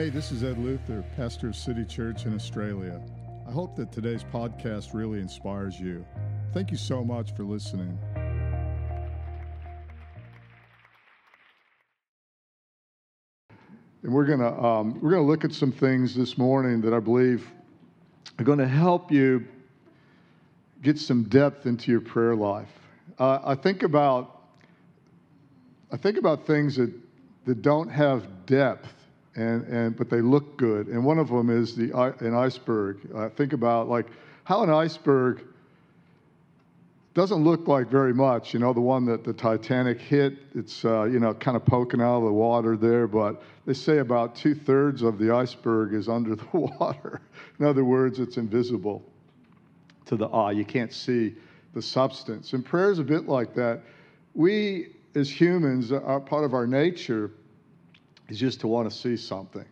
Hey, this is Ed Luther, pastor of City Church in Australia. I hope that today's podcast really inspires you. Thank you so much for listening. And we're gonna um, we're gonna look at some things this morning that I believe are going to help you get some depth into your prayer life. Uh, I think about I think about things that that don't have depth and, and but they look good. And one of them is the an iceberg. Uh, think about like how an iceberg doesn't look like very much. You know, the one that the Titanic hit, it's uh, you know kind of poking out of the water there, but they say about two thirds of the iceberg is under the water. In other words, it's invisible to the eye. You can't see the substance. And prayer is a bit like that. We as humans, are part of our nature is just to want to see something.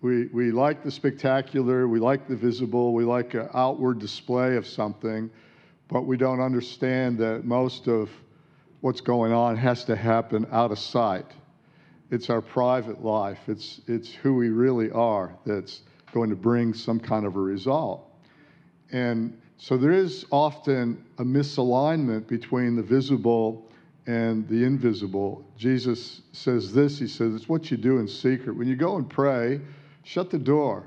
We, we like the spectacular, we like the visible, we like an outward display of something, but we don't understand that most of what's going on has to happen out of sight. It's our private life, it's, it's who we really are that's going to bring some kind of a result. And so there is often a misalignment between the visible and the invisible. Jesus says this He says, It's what you do in secret. When you go and pray, shut the door.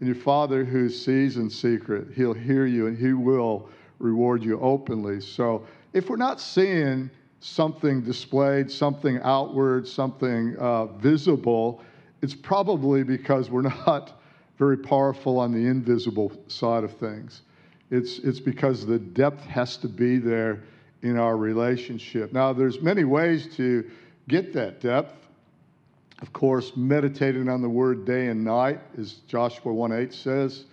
And your Father who sees in secret, He'll hear you and He will reward you openly. So if we're not seeing something displayed, something outward, something uh, visible, it's probably because we're not very powerful on the invisible side of things. It's, it's because the depth has to be there in our relationship. Now, there's many ways to get that depth. Of course, meditating on the word day and night, as Joshua 1 8 says,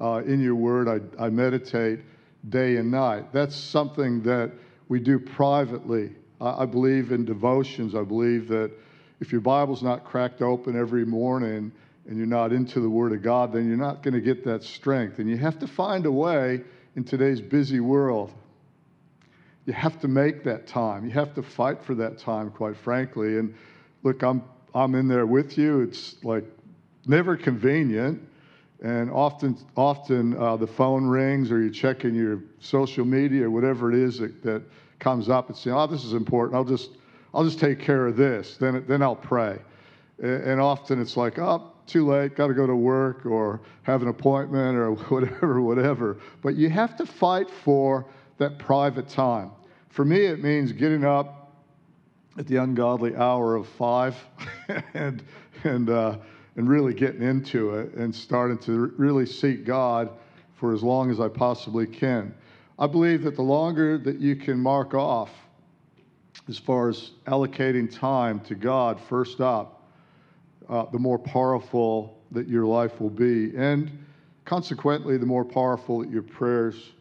uh, in your word I, I meditate day and night. That's something that we do privately. I, I believe in devotions. I believe that if your Bible's not cracked open every morning and you're not into the Word of God, then you're not going to get that strength. And you have to find a way in today's busy world you have to make that time. You have to fight for that time, quite frankly. And look, I'm I'm in there with you. It's like never convenient, and often often uh, the phone rings or you're checking your social media or whatever it is that, that comes up and saying, "Oh, this is important. I'll just I'll just take care of this. Then then I'll pray." And often it's like, "Oh, too late. Got to go to work or have an appointment or whatever, whatever." But you have to fight for that private time. For me, it means getting up at the ungodly hour of five and, and, uh, and really getting into it and starting to really seek God for as long as I possibly can. I believe that the longer that you can mark off as far as allocating time to God first up, uh, the more powerful that your life will be. And consequently, the more powerful that your prayers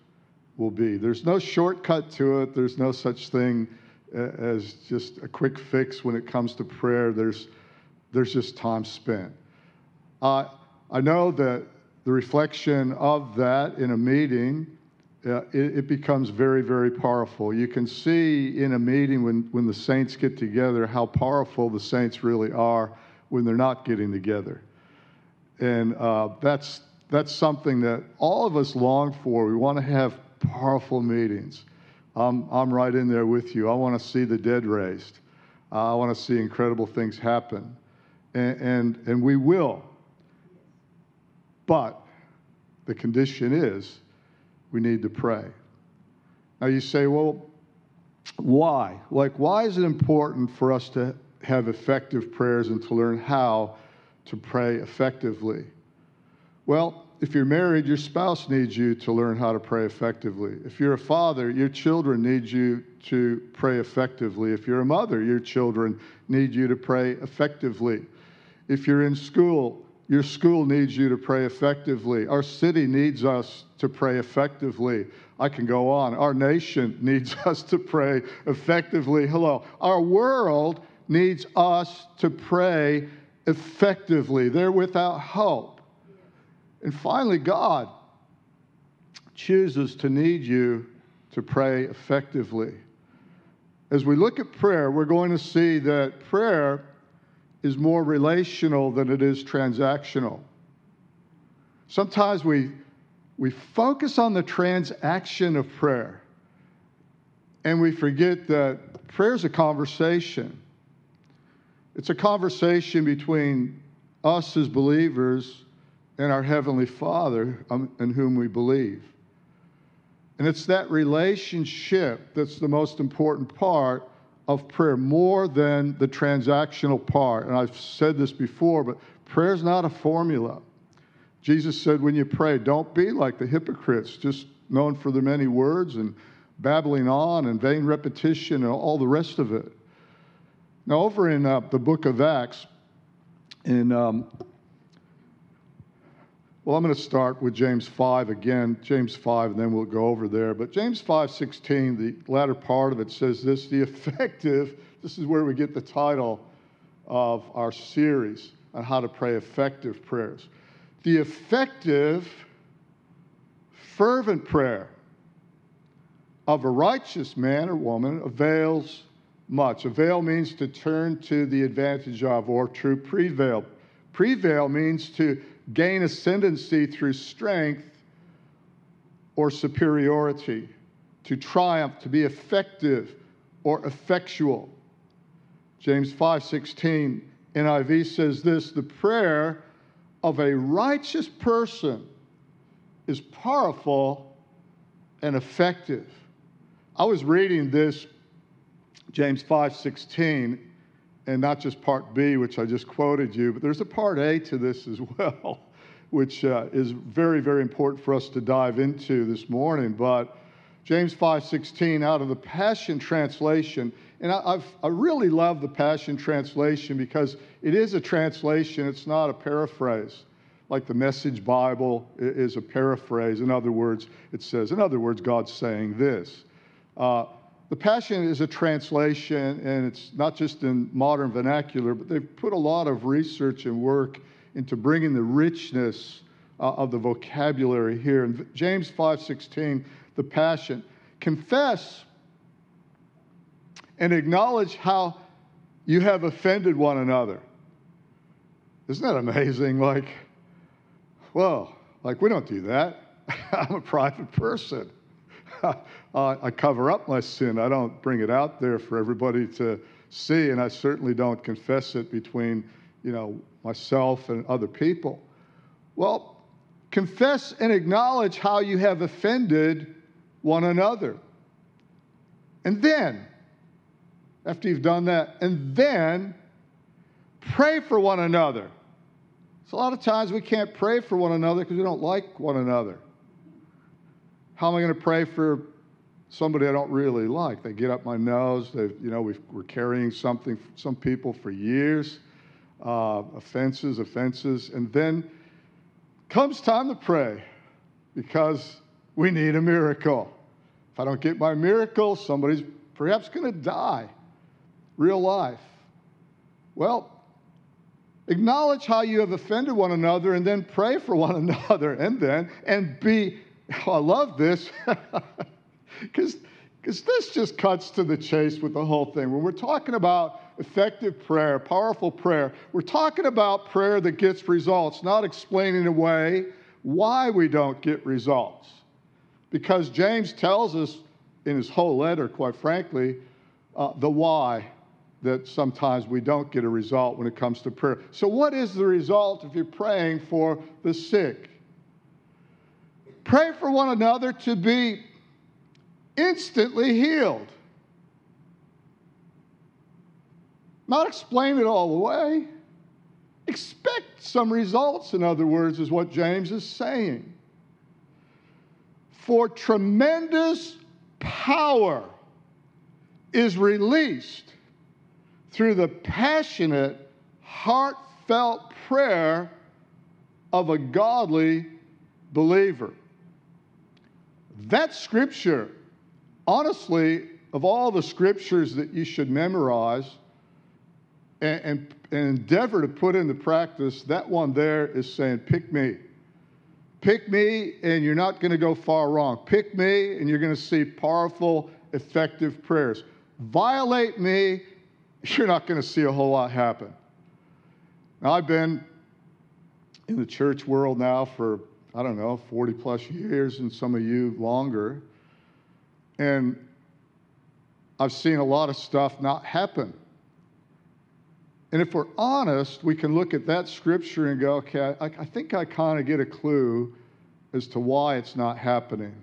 will be. There's no shortcut to it, there's no such thing as just a quick fix when it comes to prayer. There's, there's just time spent. Uh, I know that the reflection of that in a meeting, uh, it, it, becomes very, very powerful. You can see in a meeting when, when the saints get together how powerful the saints really are when they're not getting together. And uh, that's, that's something that all of us long for. We want to have powerful meetings. I'm, I'm right in there with you. I want to see the dead raised. I want to see incredible things happen. And, and, and we will. But the condition is we need to pray. Now you say, well, why? Like, why is it important for us to have effective prayers and to learn how to pray effectively? Well, if you're married, your spouse needs you to learn how to pray effectively. If you're a father, your children need you to pray effectively. If you're a mother, your children need you to pray effectively. If you're in school, your school needs you to pray effectively. Our city needs us to pray effectively. I can go on. Our nation needs us to pray effectively. Hello. Our world needs us to pray effectively. They're without hope. And finally, God chooses to need you to pray effectively. As we look at prayer, we're going to see that prayer is more relational than it is transactional. Sometimes we, we focus on the transaction of prayer and we forget that prayer is a conversation. It's a conversation between us as believers and our Heavenly Father um, in whom we believe. And it's that relationship that's the most important part of prayer, more than the transactional part. And I've said this before, but prayer is not a formula. Jesus said, when you pray, don't be like the hypocrites, just known for their many words and babbling on and vain repetition and all the rest of it. Now, over in uh, the book of Acts, in um, well, I'm going to start with James 5 again, James 5, and then we'll go over there. But James 5:16, the latter part of it says this: the effective. This is where we get the title of our series on how to pray effective prayers. The effective, fervent prayer of a righteous man or woman avails much. Avail means to turn to the advantage of or to prevail. Prevail means to gain ascendancy through strength or superiority, to triumph, to be effective or effectual. James 5:16 NIV says this, the prayer of a righteous person is powerful and effective. I was reading this, James 5:16, and not just part B, which I just quoted you, but there's a part A to this as well, which uh, is very, very important for us to dive into this morning. But James 5:16 out of the Passion Translation, and I, I've, I really love the Passion Translation because it is a translation; it's not a paraphrase like the Message Bible is a paraphrase. In other words, it says, in other words, God's saying this. Uh, the Passion is a translation, and it's not just in modern vernacular, but they've put a lot of research and work into bringing the richness uh, of the vocabulary here. In James 5:16, the Passion, confess and acknowledge how you have offended one another. Isn't that amazing? Like, well, like we don't do that. I'm a private person. I cover up my sin. I don't bring it out there for everybody to see, and I certainly don't confess it between, you know, myself and other people. Well, confess and acknowledge how you have offended one another. And then, after you've done that, and then pray for one another. So, a lot of times we can't pray for one another because we don't like one another. How am I going to pray for somebody I don't really like? They get up my nose. They, you know, we are carrying something, some people for years, uh, offenses, offenses, and then comes time to pray because we need a miracle. If I don't get my miracle, somebody's perhaps going to die. Real life. Well, acknowledge how you have offended one another and then pray for one another and then and be Oh, I love this because this just cuts to the chase with the whole thing. When we're talking about effective prayer, powerful prayer, we're talking about prayer that gets results, not explaining away why we don't get results. Because James tells us in his whole letter, quite frankly, uh, the why that sometimes we don't get a result when it comes to prayer. So, what is the result if you're praying for the sick? Pray for one another to be instantly healed. Not explain it all away. Expect some results, in other words, is what James is saying. For tremendous power is released through the passionate, heartfelt prayer of a godly believer. That scripture, honestly, of all the scriptures that you should memorize and, and, and endeavor to put into practice, that one there is saying, pick me. Pick me, and you're not going to go far wrong. Pick me, and you're going to see powerful, effective prayers. Violate me, you're not going to see a whole lot happen. Now, I've been in the church world now for, I don't know, 40 plus years, and some of you longer. And I've seen a lot of stuff not happen. And if we're honest, we can look at that scripture and go, okay, I, I think I kind of get a clue as to why it's not happening.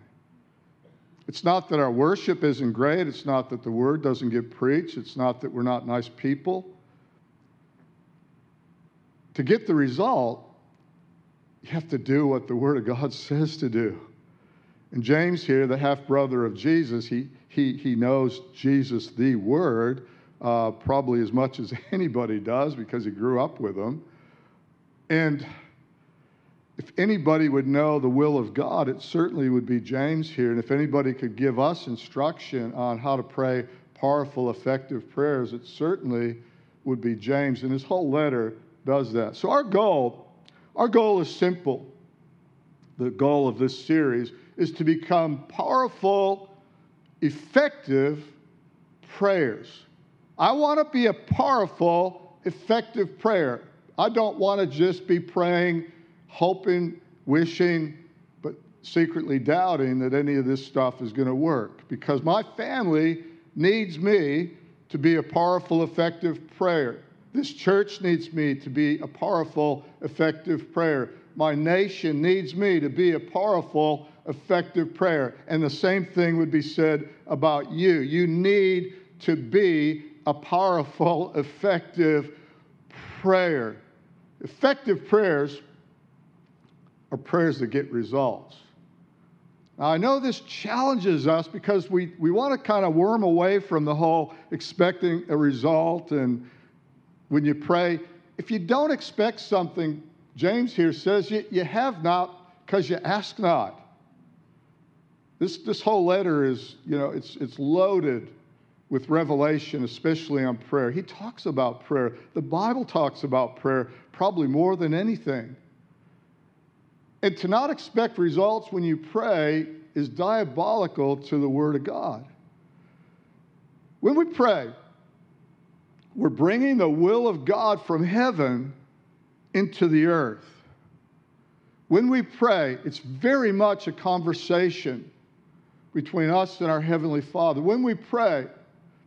It's not that our worship isn't great. It's not that the word doesn't get preached. It's not that we're not nice people. To get the result, you have to do what the word of God says to do. And James here, the half brother of Jesus, he, he, he knows Jesus, the word, uh, probably as much as anybody does because he grew up with him. And if anybody would know the will of God, it certainly would be James here. And if anybody could give us instruction on how to pray powerful, effective prayers, it certainly would be James. And his whole letter does that. So our goal, our goal is simple. The goal of this series is to become powerful, effective prayers. I want to be a powerful, effective prayer. I don't want to just be praying hoping, wishing, but secretly doubting that any of this stuff is going to work because my family needs me to be a powerful, effective prayer. This church needs me to be a powerful, effective prayer. My nation needs me to be a powerful, effective prayer. And the same thing would be said about you. You need to be a powerful, effective prayer. Effective prayers are prayers that get results. Now, I know this challenges us because we, we want to kind of worm away from the whole expecting a result. And when you pray, if you don't expect something, James here says you, you have not because you ask not. This, this whole letter is, you know, it's, it's loaded with revelation, especially on prayer. He talks about prayer. The Bible talks about prayer probably more than anything. And to not expect results when you pray is diabolical to the Word of God. When we pray, we're bringing the will of God from heaven into the earth. When we pray, it's very much a conversation between us and our Heavenly Father. When we pray,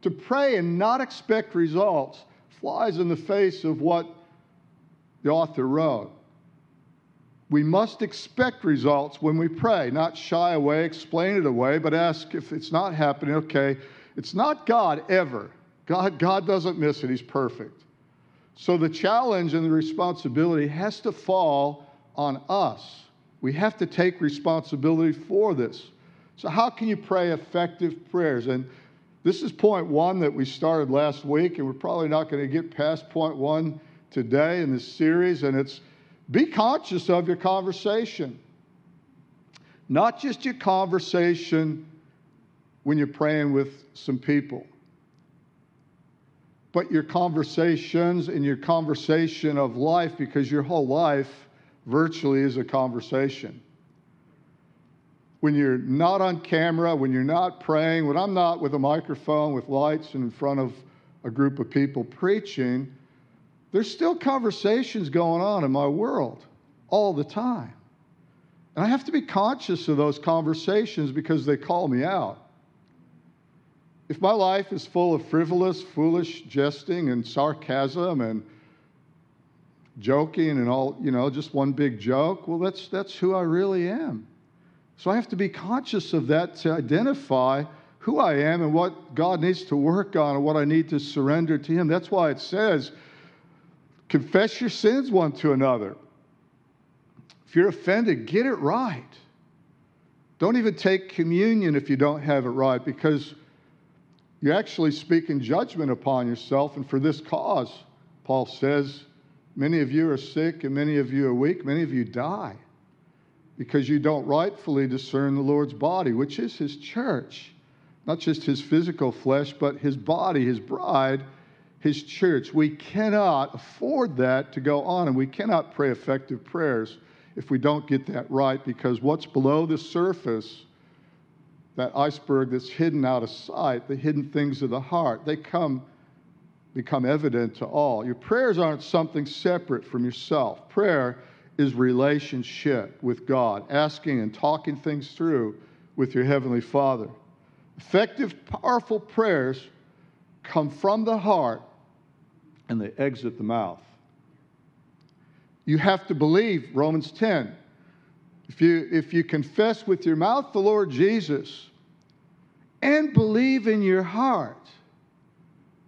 to pray and not expect results flies in the face of what the author wrote. We must expect results when we pray, not shy away, explain it away, but ask if it's not happening, okay, it's not God ever. God, God doesn't miss it, He's perfect. So the challenge and the responsibility has to fall on us. We have to take responsibility for this. So, how can you pray effective prayers? And this is point one that we started last week, and we're probably not going to get past point one today in this series, and it's be conscious of your conversation. Not just your conversation when you're praying with some people, but your conversations and your conversation of life because your whole life virtually is a conversation. When you're not on camera, when you're not praying, when I'm not with a microphone with lights and in front of a group of people preaching, there's still conversations going on in my world all the time. And I have to be conscious of those conversations because they call me out. If my life is full of frivolous, foolish jesting and sarcasm and joking and all, you know, just one big joke, well, that's, that's who I really am. So I have to be conscious of that to identify who I am and what God needs to work on and what I need to surrender to Him. That's why it says, Confess your sins one to another. If you're offended, get it right. Don't even take communion if you don't have it right because you're actually speaking judgment upon yourself. And for this cause, Paul says, many of you are sick and many of you are weak, many of you die because you don't rightfully discern the Lord's body, which is his church. Not just his physical flesh, but his body, his bride his church. We cannot afford that to go on, and we cannot pray effective prayers if we don't get that right, because what's below the surface, that iceberg that's hidden out of sight, the hidden things of the heart, they come become evident to all. Your prayers aren't something separate from yourself. Prayer is relationship with God, asking and talking things through with your Heavenly Father. Effective, powerful prayers come from the heart and they exit the mouth. You have to believe, Romans 10. If you, if you confess with your mouth the Lord Jesus and believe in your heart,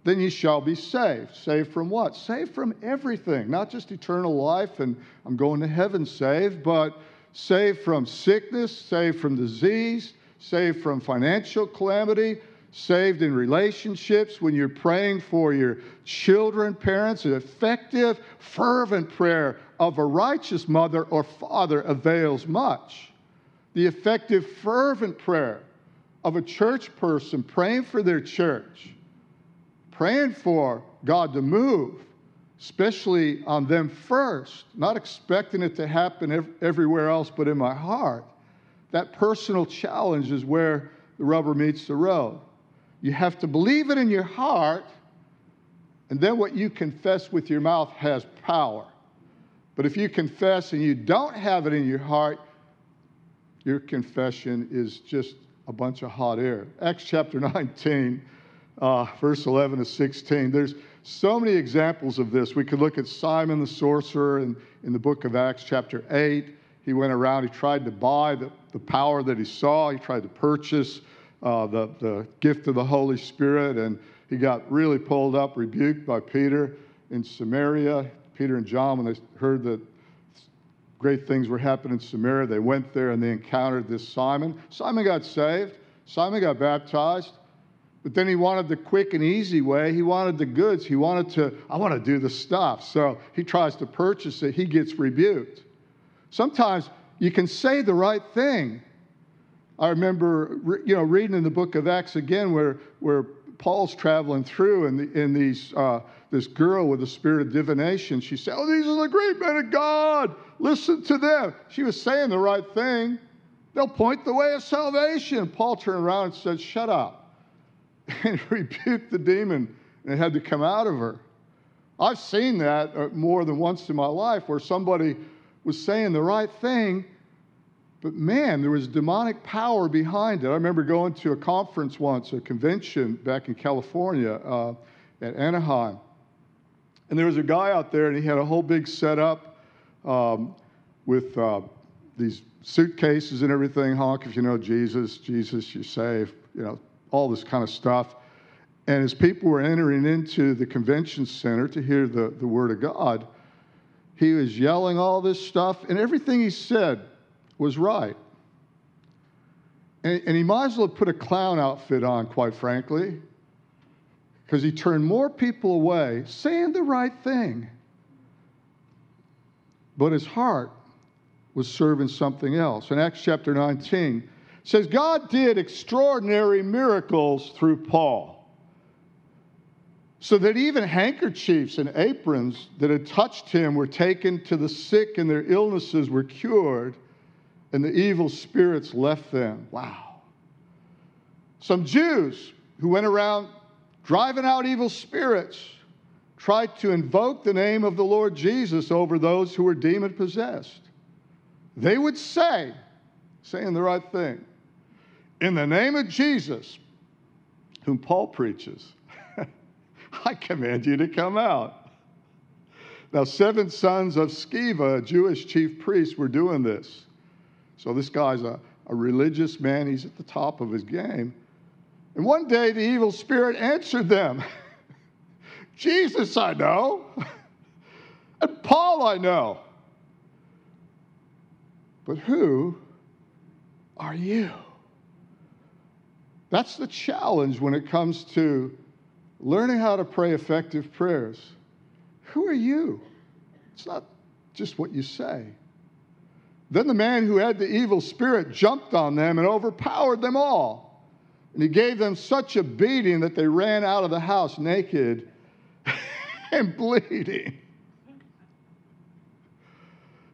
then you shall be saved. Saved from what? Saved from everything, not just eternal life and I'm going to heaven saved, but saved from sickness, saved from disease, saved from financial calamity, saved in relationships, when you're praying for your children, parents, an effective, fervent prayer of a righteous mother or father avails much. The effective, fervent prayer of a church person praying for their church, praying for God to move, especially on them first, not expecting it to happen everywhere else but in my heart. That personal challenge is where the rubber meets the road. You have to believe it in your heart, and then what you confess with your mouth has power. But if you confess and you don't have it in your heart, your confession is just a bunch of hot air. Acts chapter 19, uh, verse 11 to 16. There's so many examples of this. We could look at Simon the sorcerer in, in the book of Acts, chapter 8. He went around, he tried to buy the, the power that he saw, he tried to purchase uh, the, the gift of the Holy Spirit, and he got really pulled up, rebuked by Peter in Samaria. Peter and John, when they heard that great things were happening in Samaria, they went there and they encountered this Simon. Simon got saved, Simon got baptized. But then he wanted the quick and easy way. He wanted the goods. He wanted to, I want to do the stuff. So he tries to purchase it. He gets rebuked. Sometimes you can say the right thing, I remember, you know, reading in the book of Acts again where, where Paul's traveling through and, the, and these, uh, this girl with the spirit of divination, she said, oh, these are the great men of God. Listen to them. She was saying the right thing. They'll point the way of salvation. Paul turned around and said, shut up. And rebuked the demon and it had to come out of her. I've seen that uh, more than once in my life where somebody was saying the right thing but man, there was demonic power behind it. I remember going to a conference once, a convention back in California uh, at Anaheim. And there was a guy out there, and he had a whole big setup um, with uh, these suitcases and everything. Honk if you know Jesus, Jesus, you're saved, you know, all this kind of stuff. And as people were entering into the convention center to hear the, the word of God, he was yelling all this stuff, and everything he said was right. And, and he might as well have put a clown outfit on, quite frankly, because he turned more people away saying the right thing. But his heart was serving something else. In Acts chapter 19, says God did extraordinary miracles through Paul. So that even handkerchiefs and aprons that had touched him were taken to the sick and their illnesses were cured and the evil spirits left them. Wow. Some Jews who went around driving out evil spirits tried to invoke the name of the Lord Jesus over those who were demon possessed. They would say, saying the right thing, in the name of Jesus, whom Paul preaches, I command you to come out. Now, seven sons of Sceva, a Jewish chief priest, were doing this. So this guy's a, a religious man. He's at the top of his game. And one day the evil spirit answered them Jesus, I know. and Paul, I know. But who are you? That's the challenge when it comes to learning how to pray effective prayers. Who are you? It's not just what you say. Then the man who had the evil spirit jumped on them and overpowered them all. And he gave them such a beating that they ran out of the house naked and bleeding.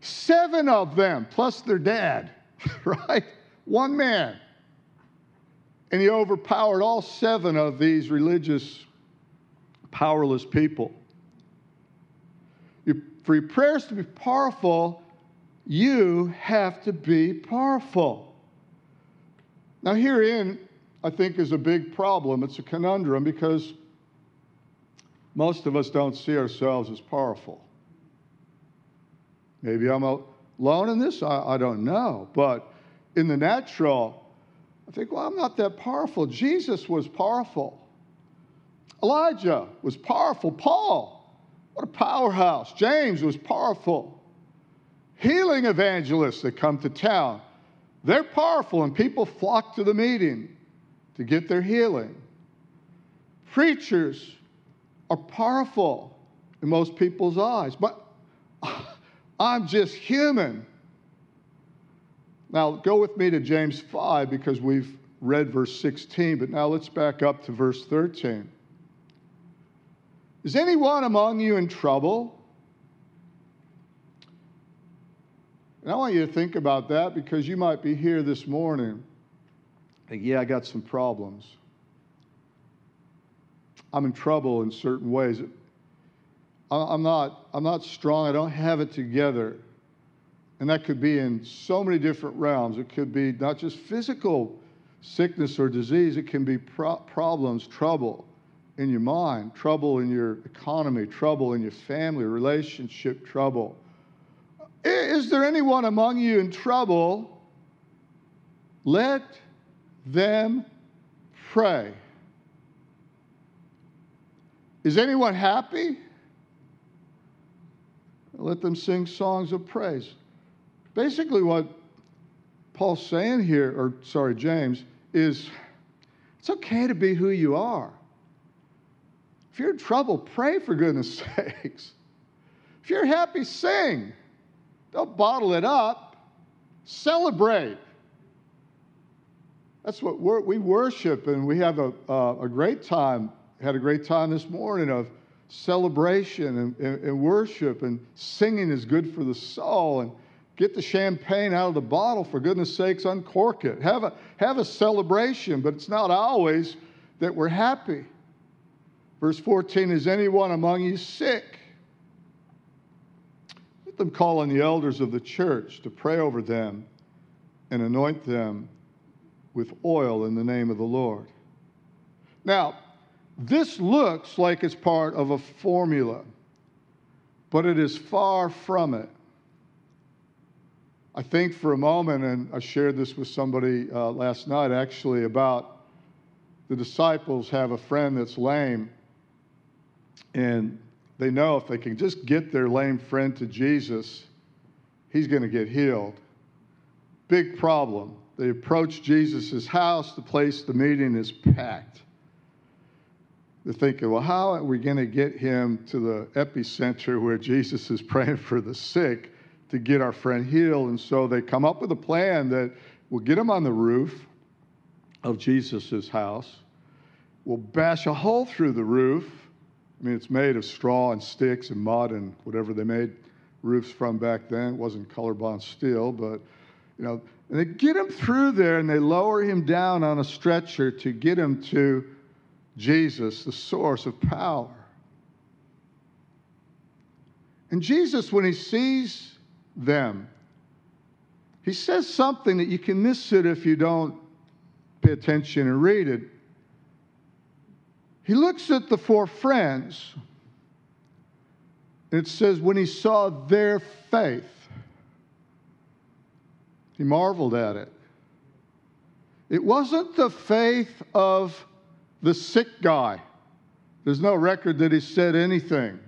Seven of them, plus their dad, right? One man. And he overpowered all seven of these religious powerless people. For your prayers to be powerful, you have to be powerful. Now, herein, I think, is a big problem. It's a conundrum because most of us don't see ourselves as powerful. Maybe I'm alone in this, I, I don't know. But in the natural, I think, well, I'm not that powerful. Jesus was powerful. Elijah was powerful. Paul, what a powerhouse. James was powerful. Healing evangelists that come to town, they're powerful, and people flock to the meeting to get their healing. Preachers are powerful in most people's eyes, but I'm just human. Now, go with me to James 5 because we've read verse 16, but now let's back up to verse 13. Is anyone among you in trouble? And I want you to think about that because you might be here this morning. Like, yeah, I got some problems. I'm in trouble in certain ways. I'm not, I'm not strong. I don't have it together. And that could be in so many different realms. It could be not just physical sickness or disease, it can be pro- problems, trouble in your mind, trouble in your economy, trouble in your family, relationship trouble. Is there anyone among you in trouble? Let them pray. Is anyone happy? Let them sing songs of praise. Basically, what Paul's saying here, or sorry, James, is it's okay to be who you are. If you're in trouble, pray for goodness sakes. If you're happy, sing. Don't bottle it up. Celebrate. That's what we worship, and we have a, a great time. Had a great time this morning of celebration and, and, and worship, and singing is good for the soul. And get the champagne out of the bottle, for goodness sakes, uncork it. Have a, have a celebration, but it's not always that we're happy. Verse 14 Is anyone among you sick? Them call on the elders of the church to pray over them and anoint them with oil in the name of the Lord. Now, this looks like it's part of a formula, but it is far from it. I think for a moment, and I shared this with somebody uh, last night actually, about the disciples have a friend that's lame and they know if they can just get their lame friend to Jesus, he's going to get healed. Big problem. They approach Jesus' house, the place, the meeting is packed. They're thinking, well, how are we going to get him to the epicenter where Jesus is praying for the sick to get our friend healed? And so they come up with a plan that we'll get him on the roof of Jesus' house. We'll bash a hole through the roof I mean, it's made of straw and sticks and mud and whatever they made roofs from back then. It wasn't Colorbond steel, but, you know, and they get him through there and they lower him down on a stretcher to get him to Jesus, the source of power. And Jesus, when he sees them, he says something that you can miss it if you don't pay attention and read it. He looks at the four friends, and it says, when he saw their faith, he marveled at it. It wasn't the faith of the sick guy. There's no record that he said anything.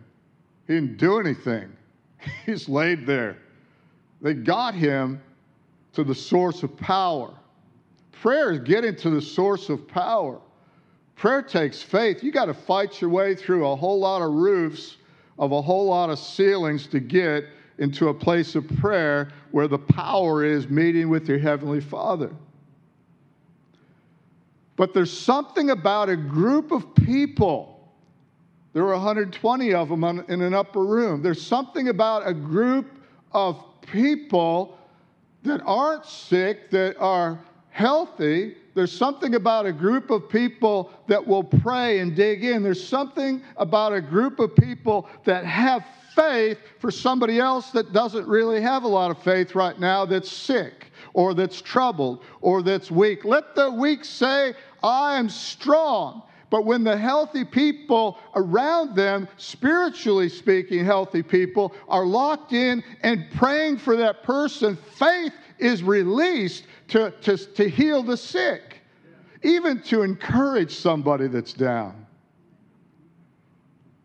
He didn't do anything. He's laid there. They got him to the source of power. Prayer is getting to the source of power. Prayer takes faith. You got to fight your way through a whole lot of roofs of a whole lot of ceilings to get into a place of prayer where the power is meeting with your Heavenly Father. But there's something about a group of people. There were 120 of them in an upper room. There's something about a group of people that aren't sick, that are healthy, There's something about a group of people that will pray and dig in. There's something about a group of people that have faith for somebody else that doesn't really have a lot of faith right now that's sick or that's troubled or that's weak. Let the weak say, I am strong. But when the healthy people around them, spiritually speaking, healthy people, are locked in and praying for that person, faith is released to, to, to heal the sick, even to encourage somebody that's down.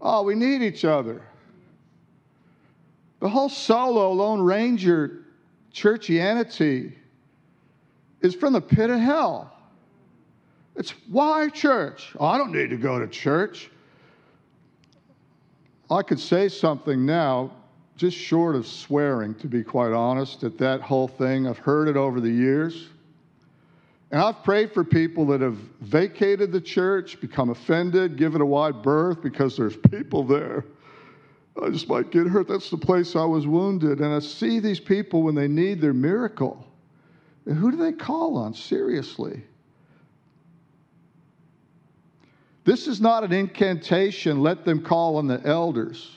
Oh, we need each other. The whole solo Lone Ranger churchianity is from the pit of hell. It's why church? Oh, I don't need to go to church. I could say something now, just short of swearing, to be quite honest, at that whole thing. I've heard it over the years. And I've prayed for people that have vacated the church, become offended, given a wide berth because there's people there. I just might get hurt. That's the place I was wounded. And I see these people when they need their miracle. And who do they call on? Seriously. This is not an incantation, let them call on the elders.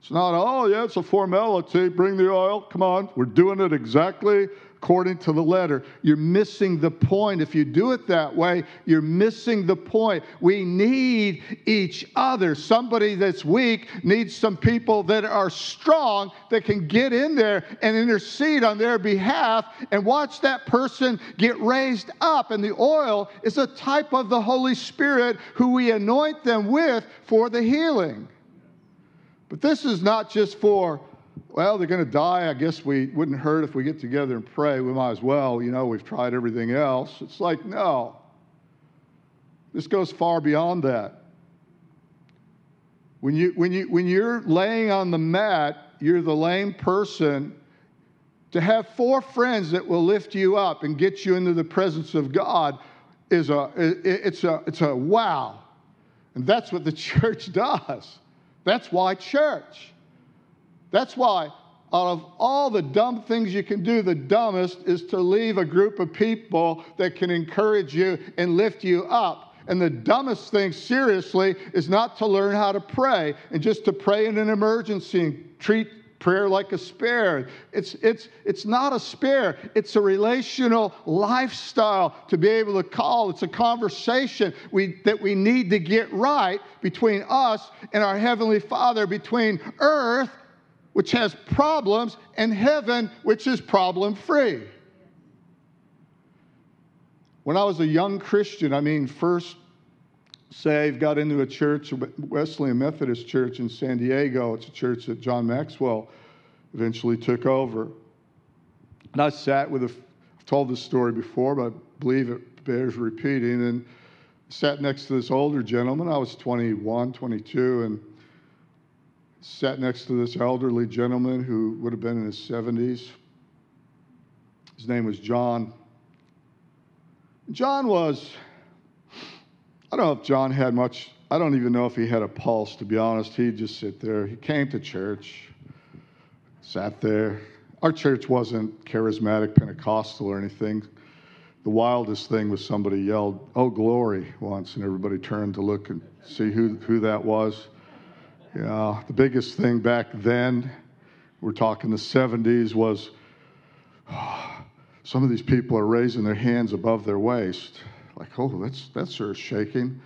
It's not, oh, yeah, it's a formality, bring the oil, come on. We're doing it exactly according to the letter. You're missing the point. If you do it that way, you're missing the point. We need each other. Somebody that's weak needs some people that are strong that can get in there and intercede on their behalf and watch that person get raised up. And the oil is a type of the Holy Spirit who we anoint them with for the healing. But this is not just for well, they're going to die. I guess we wouldn't hurt if we get together and pray. We might as well. You know, we've tried everything else. It's like, no. This goes far beyond that. When, you, when, you, when you're laying on the mat, you're the lame person. To have four friends that will lift you up and get you into the presence of God is a, it's a, it's a wow. And that's what the church does. That's why church. That's why, out of all the dumb things you can do, the dumbest is to leave a group of people that can encourage you and lift you up. And the dumbest thing, seriously, is not to learn how to pray and just to pray in an emergency and treat prayer like a spare. It's, it's, it's not a spare, it's a relational lifestyle to be able to call. It's a conversation we, that we need to get right between us and our Heavenly Father, between earth which has problems, and heaven, which is problem free. When I was a young Christian, I mean, first saved, got into a church, Wesleyan Methodist church in San Diego. It's a church that John Maxwell eventually took over. And I sat with a, I've told this story before, but I believe it bears repeating. And sat next to this older gentleman. I was 21, 22, and sat next to this elderly gentleman who would have been in his 70s. His name was John. John was, I don't know if John had much, I don't even know if he had a pulse, to be honest. He'd just sit there. He came to church, sat there. Our church wasn't charismatic Pentecostal or anything. The wildest thing was somebody yelled, Oh, glory, once, and everybody turned to look and see who, who that was. Yeah, the biggest thing back then, we're talking the 70s, was oh, some of these people are raising their hands above their waist. Like, oh, that's, that's sure shaking.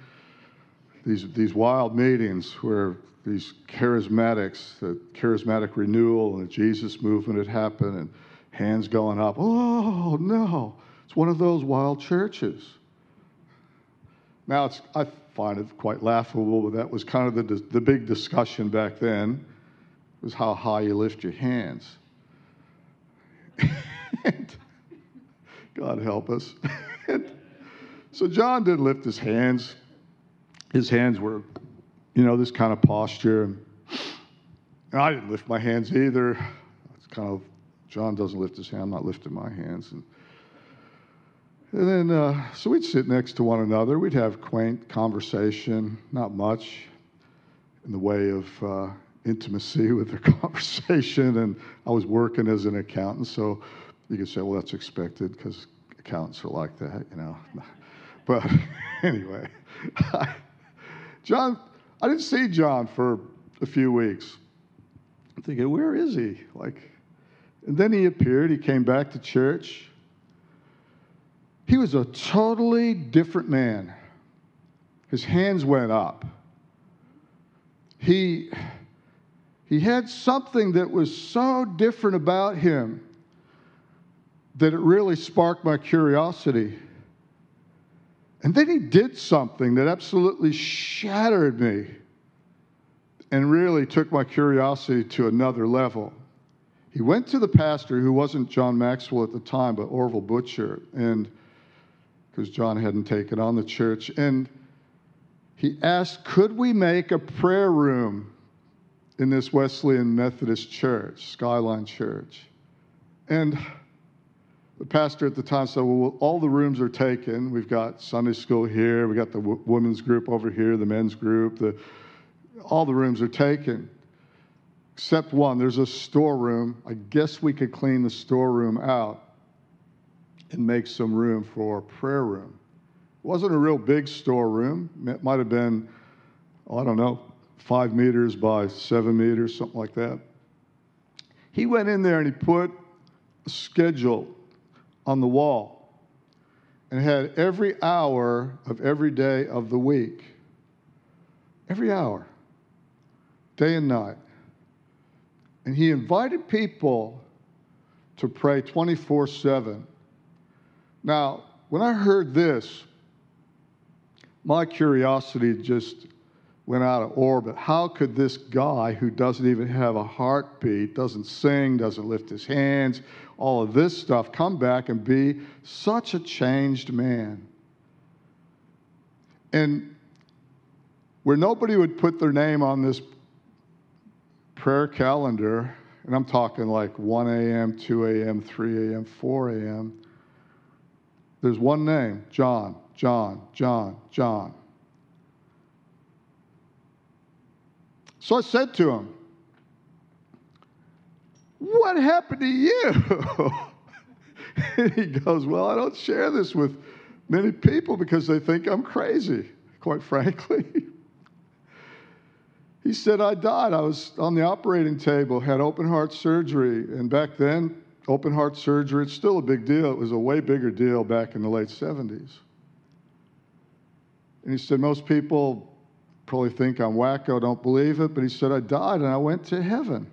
These, these wild meetings where these charismatics, the charismatic renewal and the Jesus movement had happened, and hands going up. Oh, no. It's one of those wild churches. Now, it's, I find it quite laughable, but that was kind of the, the big discussion back then, was how high you lift your hands. God help us. so John did lift his hands. His hands were, you know, this kind of posture. And I didn't lift my hands either. It's kind of, John doesn't lift his hand, I'm not lifting my hands. And and then, uh, so we'd sit next to one another. We'd have quaint conversation, not much in the way of uh, intimacy with the conversation. And I was working as an accountant, so you could say, well, that's expected because accountants are like that, you know. But anyway, John, I didn't see John for a few weeks. I'm thinking, where is he? Like, and then he appeared. He came back to church. He was a totally different man. His hands went up. He, he had something that was so different about him that it really sparked my curiosity. And then he did something that absolutely shattered me and really took my curiosity to another level. He went to the pastor who wasn't John Maxwell at the time, but Orval Butcher, and because John hadn't taken on the church, and he asked, Could we make a prayer room in this Wesleyan Methodist church, Skyline Church? And the pastor at the time said, Well, all the rooms are taken. We've got Sunday school here, We've got the w- women's group over here, the men's group, the, all the rooms are taken except one. There's a storeroom. I guess we could clean the storeroom out and make some room for a prayer room. It wasn't a real big storeroom. It might have been, oh, I don't know, five meters by seven meters, something like that. He went in there and he put a schedule on the wall and had every hour of every day of the week. Every hour, day and night. And he invited people to pray 24 7. Now, when I heard this, my curiosity just went out of orbit. How could this guy who doesn't even have a heartbeat, doesn't sing, doesn't lift his hands, all of this stuff, come back and be such a changed man? And where nobody would put their name on this prayer calendar, and I'm talking like 1 a.m., 2 a.m., 3 a.m., 4 a.m., there's one name John, John, John, John. So I said to him, What happened to you? he goes, Well, I don't share this with many people because they think I'm crazy, quite frankly. he said, I died. I was on the operating table, had open heart surgery. And back then, open heart surgery, it's still a big deal. It was a way bigger deal back in the late 70s. And he said, Most people probably think I'm wacko, don't believe it, but he said, I died and I went to heaven.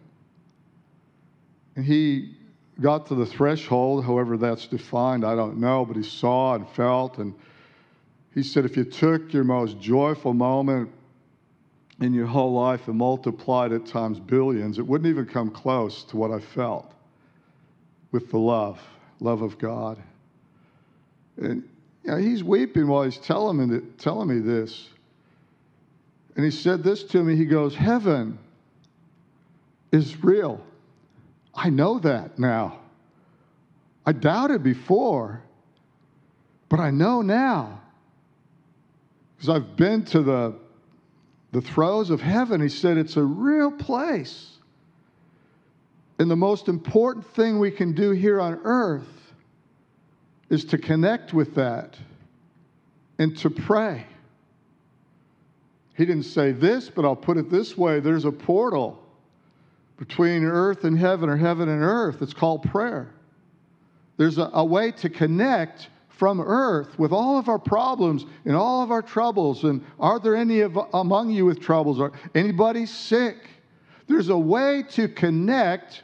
And he got to the threshold, however that's defined, I don't know, but he saw and felt. And he said, if you took your most joyful moment in your whole life and multiplied it times billions, it wouldn't even come close to what I felt with the love, love of God. And you know, he's weeping while he's telling me, telling me this. And he said this to me. He goes, Heaven is real. I know that now. I doubted before, but I know now. Because I've been to the, the throes of heaven. He said, It's a real place. And the most important thing we can do here on earth is to connect with that and to pray. He didn't say this, but I'll put it this way there's a portal between earth and heaven, or heaven and earth. It's called prayer. There's a, a way to connect from earth with all of our problems and all of our troubles. And are there any of, among you with troubles? Are anybody sick? There's a way to connect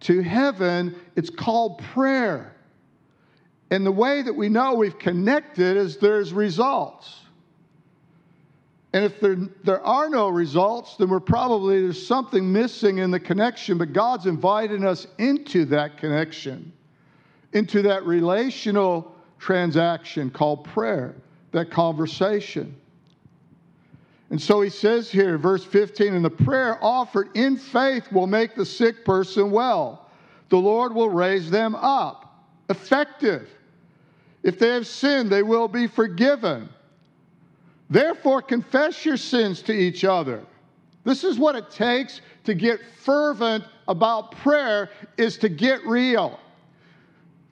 to heaven. It's called prayer. And the way that we know we've connected is there's results. And if there, there are no results, then we're probably, there's something missing in the connection, but God's inviting us into that connection, into that relational transaction called prayer, that conversation. And so he says here, verse 15, and the prayer offered in faith will make the sick person well. The Lord will raise them up. Effective. If they have sinned, they will be forgiven. Therefore, confess your sins to each other. This is what it takes to get fervent about prayer is to get real.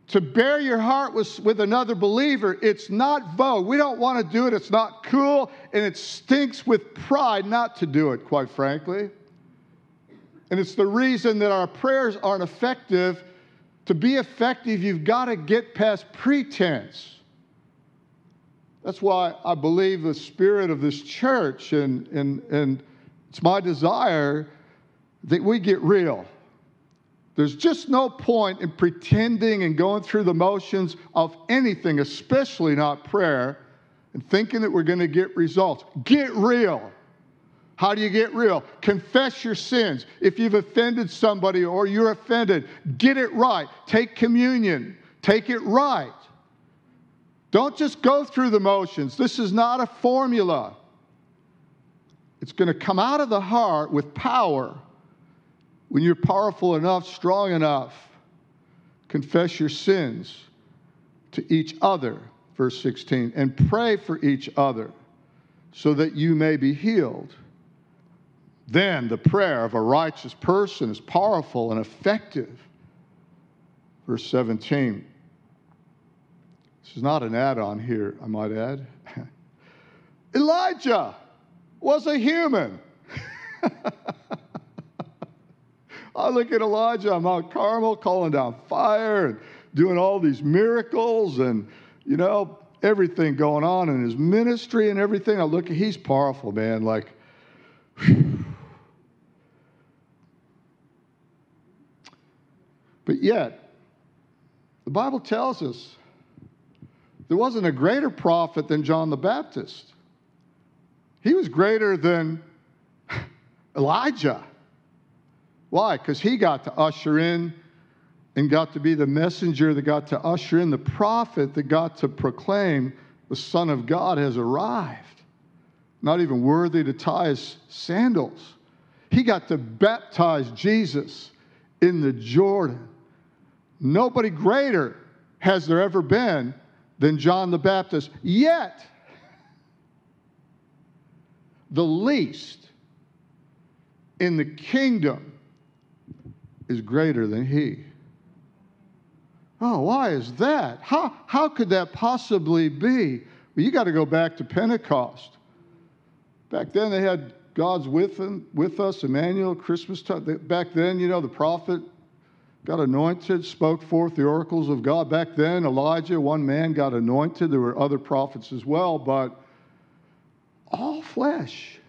to bare your heart with, with another believer, it's not vogue. We don't want to do it. It's not cool, and it stinks with pride not to do it, quite frankly. And it's the reason that our prayers aren't effective. To be effective, you've got to get past pretense. That's why I believe the spirit of this church, and, and, and it's my desire that we get real. There's just no point in pretending and going through the motions of anything, especially not prayer, and thinking that we're going to get results. Get real. How do you get real? Confess your sins. If you've offended somebody or you're offended, get it right. Take communion. Take it right. Don't just go through the motions. This is not a formula. It's going to come out of the heart with power when you're powerful enough, strong enough, confess your sins to each other, verse 16, and pray for each other so that you may be healed. Then the prayer of a righteous person is powerful and effective. Verse 17. This is not an add on here, I might add. Elijah was a human. I look at Elijah on Mount Carmel calling down fire and doing all these miracles and, you know, everything going on in his ministry and everything. I look at, he's powerful, man. Like, but yet, the Bible tells us there wasn't a greater prophet than John the Baptist. He was greater than Elijah. Why? Because he got to usher in and got to be the messenger that got to usher in the prophet that got to proclaim the Son of God has arrived. Not even worthy to tie his sandals. He got to baptize Jesus in the Jordan. Nobody greater has there ever been than John the Baptist. Yet, the least in the kingdom is greater than he. Oh, why is that? How, how could that possibly be? Well, you got to go back to Pentecost. Back then, they had God's with, them, with us, Emmanuel, Christmas time. Back then, you know, the prophet got anointed, spoke forth the oracles of God. Back then, Elijah, one man, got anointed. There were other prophets as well, but all flesh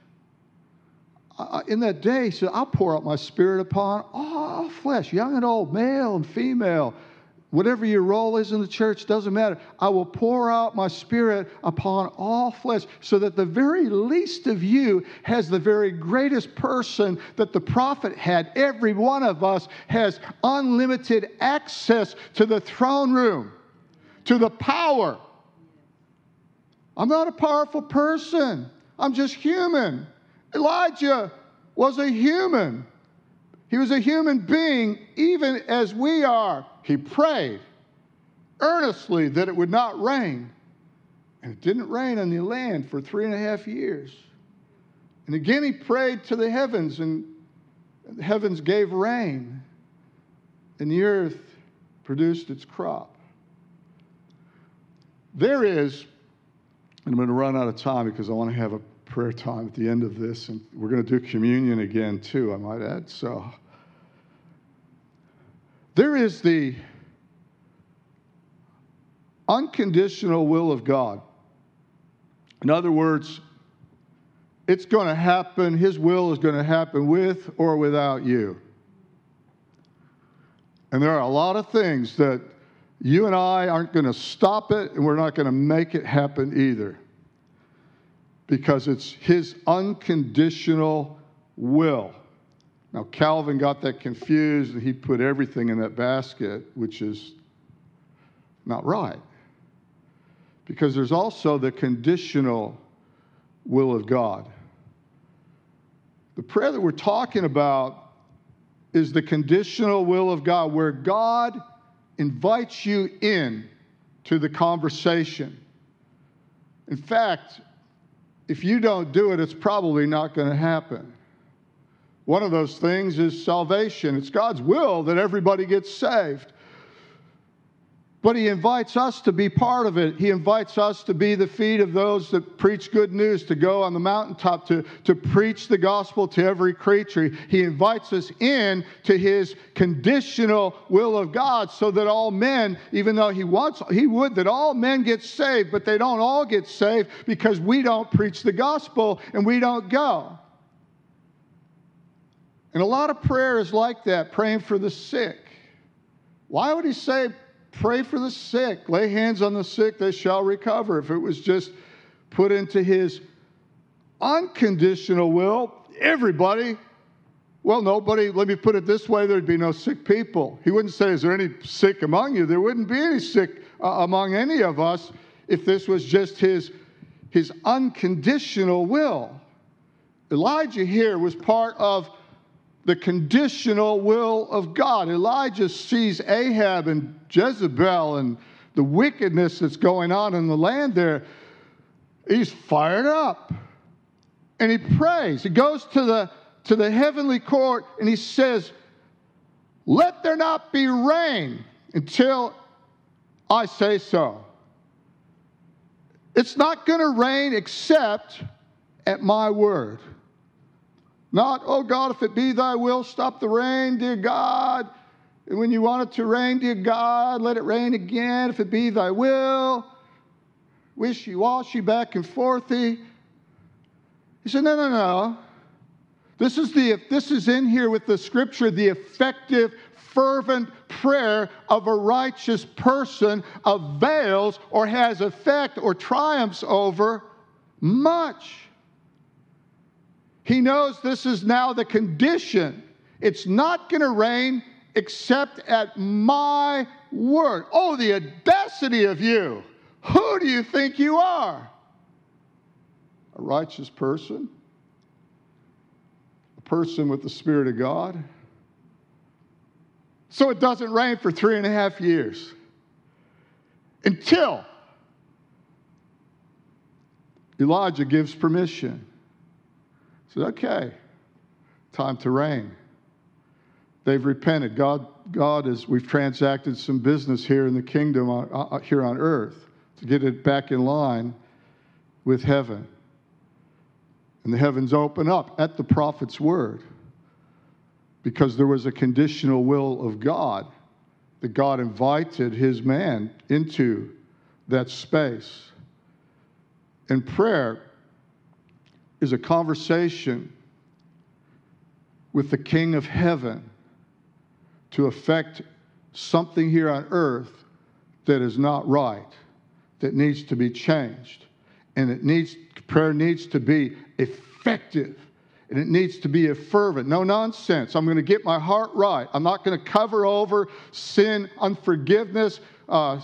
in that day, he said, I'll pour out my spirit upon all flesh, young and old, male and female. Whatever your role is in the church, doesn't matter. I will pour out my spirit upon all flesh so that the very least of you has the very greatest person that the prophet had. Every one of us has unlimited access to the throne room, to the power. I'm not a powerful person, I'm just human. Elijah was a human. He was a human being, even as we are. He prayed earnestly that it would not rain. And it didn't rain on the land for three and a half years. And again, he prayed to the heavens, and the heavens gave rain, and the earth produced its crop. There is, and I'm going to run out of time because I want to have a prayer time at the end of this, and we're going to do communion again, too, I might add. So, there is the unconditional will of God. In other words, it's going to happen, His will is going to happen with or without you. And there are a lot of things that you and I aren't going to stop it, and we're not going to make it happen either because it's his unconditional will. Now, Calvin got that confused and he put everything in that basket, which is not right. Because there's also the conditional will of God. The prayer that we're talking about is the conditional will of God, where God invites you in to the conversation. In fact, if you don't do it, it's probably not going to happen. One of those things is salvation. It's God's will that everybody gets saved. but he invites us to be part of it. He invites us to be the feet of those that preach good news, to go on the mountaintop, to, to preach the gospel to every creature. He invites us in to his conditional will of God so that all men, even though he wants, he would that all men get saved, but they don't all get saved because we don't preach the gospel and we don't go. And a lot of prayer is like that, praying for the sick. Why would he say, pray for the sick, lay hands on the sick, they shall recover? If it was just put into his unconditional will, everybody, well, nobody, let me put it this way there'd be no sick people. He wouldn't say, Is there any sick among you? There wouldn't be any sick uh, among any of us if this was just his, his unconditional will. Elijah here was part of the conditional will of God. Elijah sees Ahab and Jezebel and the wickedness that's going on in the land there. He's fired up. And he prays. He goes to the, to the heavenly court and he says, Let there not be rain until I say so. It's not going to rain except at my word. Not, oh God, if it be thy will, stop the rain, dear God. And when you want it to rain, dear God, let it rain again, if it be thy will. Wishy washy, back and forthy. He said, no, no, no. This is, the, this is in here with the scripture, the effective, fervent prayer of a righteous person avails or has effect or triumphs over much. He knows this is now the condition. It's not going to rain except at my word. Oh, the audacity of you. Who do you think you are? A righteous person? A person with the Spirit of God? So it doesn't rain for three and a half years until Elijah gives permission said, okay, time to rain. They've repented. God, God is, we've transacted some business here in the kingdom, uh, uh, here on earth, to get it back in line with heaven. And the heavens open up at the prophet's word because there was a conditional will of God that God invited his man into that space. And prayer is a conversation with the King of Heaven to affect something here on earth that is not right, that needs to be changed. And it needs, prayer needs to be effective and it needs to be a fervent, no nonsense. I'm going to get my heart right. I'm not going to cover over sin, unforgiveness, uh,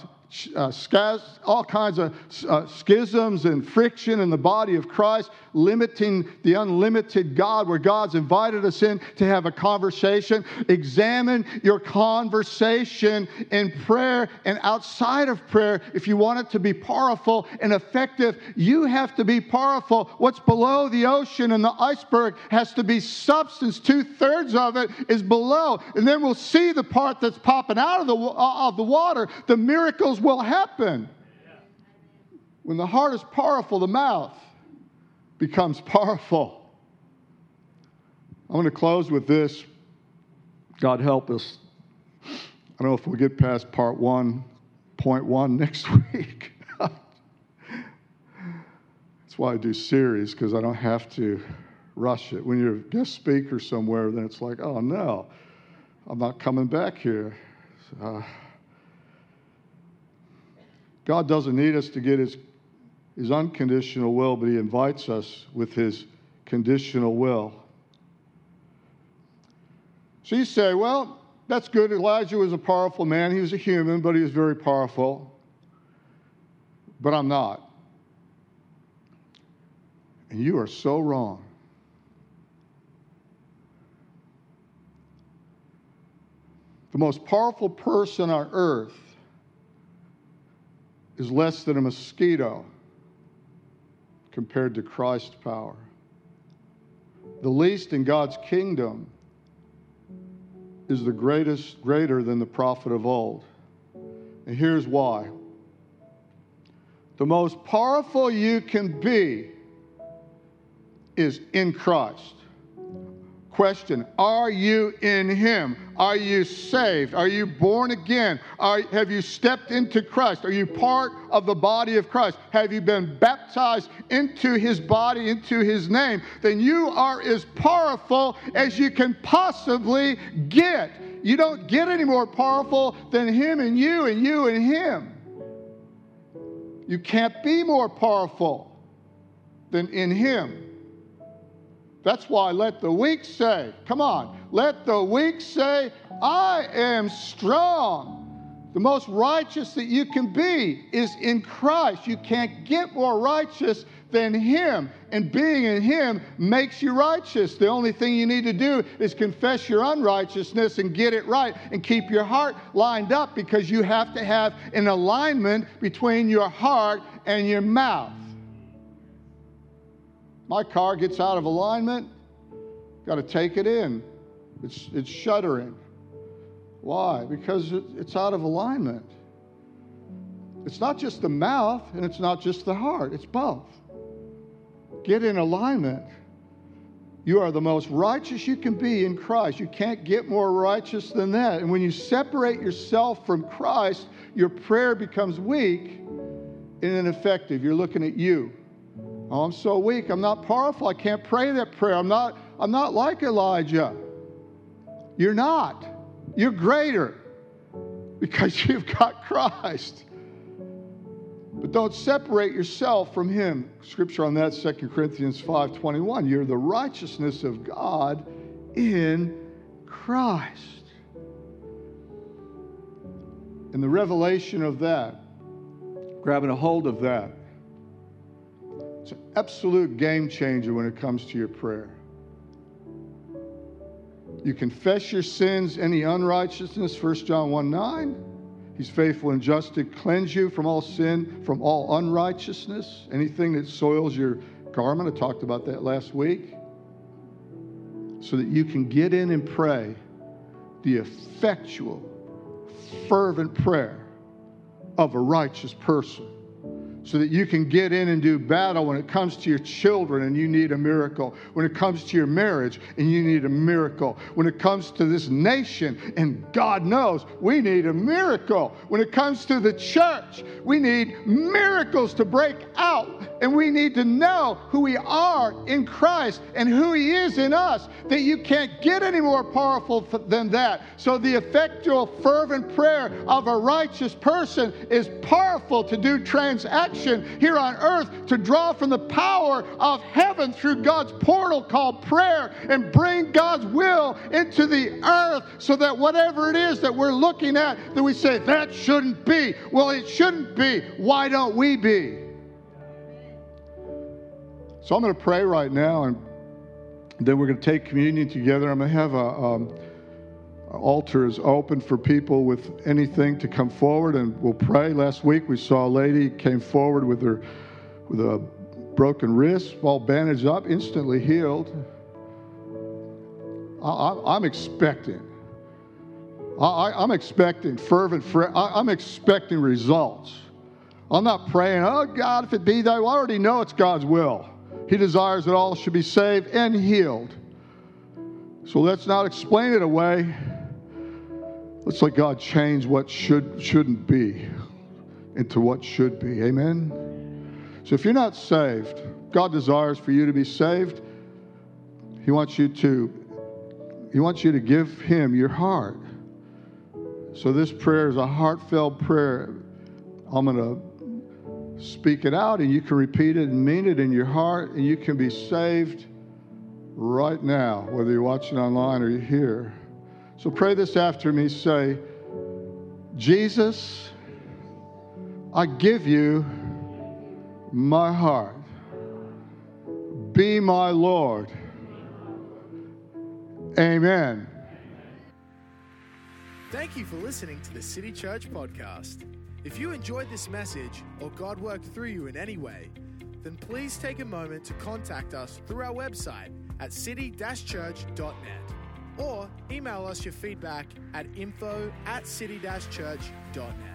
uh, all kinds of uh, schisms and friction in the body of Christ, limiting the unlimited God, where God's invited us in to have a conversation. Examine your conversation in prayer and outside of prayer. If you want it to be powerful and effective, you have to be powerful. What's below the ocean and the iceberg has to be substance. Two thirds of it is below. And then we'll see the part that's popping out of the, uh, of the water. The miracles will happen. When the heart is powerful, the mouth becomes powerful. I'm going to close with this. God help us. I don't know if we'll get past part one, point one next week. That's why I do series, because I don't have to rush it. When you're a guest speaker somewhere, then it's like, oh no, I'm not coming back here. Uh, God doesn't need us to get his, his unconditional will, but he invites us with his conditional will. So you say, well, that's good. Elijah was a powerful man. He was a human, but he was very powerful. But I'm not. And you are so wrong. The most powerful person on earth is less than a mosquito compared to Christ's power. The least in God's kingdom is the greatest, greater than the prophet of old. And here's why the most powerful you can be is in Christ. Question Are you in Him? Are you saved? Are you born again? Are, have you stepped into Christ? Are you part of the body of Christ? Have you been baptized into His body, into His name? Then you are as powerful as you can possibly get. You don't get any more powerful than Him and you, and you and Him. You can't be more powerful than in Him. That's why let the weak say, come on, let the weak say, I am strong. The most righteous that you can be is in Christ. You can't get more righteous than Him. And being in Him makes you righteous. The only thing you need to do is confess your unrighteousness and get it right and keep your heart lined up because you have to have an alignment between your heart and your mouth. My car gets out of alignment, got to take it in. It's, it's shuddering. Why? Because it's out of alignment. It's not just the mouth and it's not just the heart, it's both. Get in alignment. You are the most righteous you can be in Christ. You can't get more righteous than that. And when you separate yourself from Christ, your prayer becomes weak and ineffective. You're looking at you. Oh, I'm so weak. I'm not powerful. I can't pray that prayer. I'm not, I'm not like Elijah. You're not. You're greater because you've got Christ. But don't separate yourself from him. Scripture on that, 2 Corinthians 5:21. You're the righteousness of God in Christ. And the revelation of that, grabbing a hold of that, it's an absolute game changer when it comes to your prayer. You confess your sins, any unrighteousness, 1 John 1 9. He's faithful and just to cleanse you from all sin, from all unrighteousness, anything that soils your garment. I talked about that last week. So that you can get in and pray the effectual, fervent prayer of a righteous person so that you can get in and do battle when it comes to your children and you need a miracle, when it comes to your marriage and you need a miracle, when it comes to this nation and God knows we need a miracle, when it comes to the church, we need miracles to break out and we need to know who we are in Christ and who He is in us, that you can't get any more powerful than that. So the effectual, fervent prayer of a righteous person is powerful to do transaction here on earth to draw from the power of heaven through God's portal called prayer and bring God's will into the earth so that whatever it is that we're looking at, that we say, that shouldn't be. Well, it shouldn't be. Why don't we be? So I'm going to pray right now, and then we're going to take communion together. I'm going to have a. Um, altar is open for people with anything to come forward and we'll pray. Last week we saw a lady came forward with her with a broken wrist, all bandaged up, instantly healed. I, am expecting. I, am expecting fervent. I, am expecting results. I'm not praying, oh God, if it be thy will. I already know it's God's will. He desires that all should be saved and healed. So let's not explain it away. Let's let God change what should shouldn't be into what should be. Amen. So if you're not saved, God desires for you to be saved. He wants you to he wants you to give him your heart. So this prayer is a heartfelt prayer. I'm going to speak it out and you can repeat it and mean it in your heart and you can be saved right now, whether you're watching online or you're here. So pray this after me. Say, Jesus, I give you my heart. Be my Lord. Amen. Thank you for listening to the City Church podcast. If you enjoyed this message or God worked through you in any way, then please take a moment to contact us through our website at city-church.net or email us your feedback at info at city-church.net.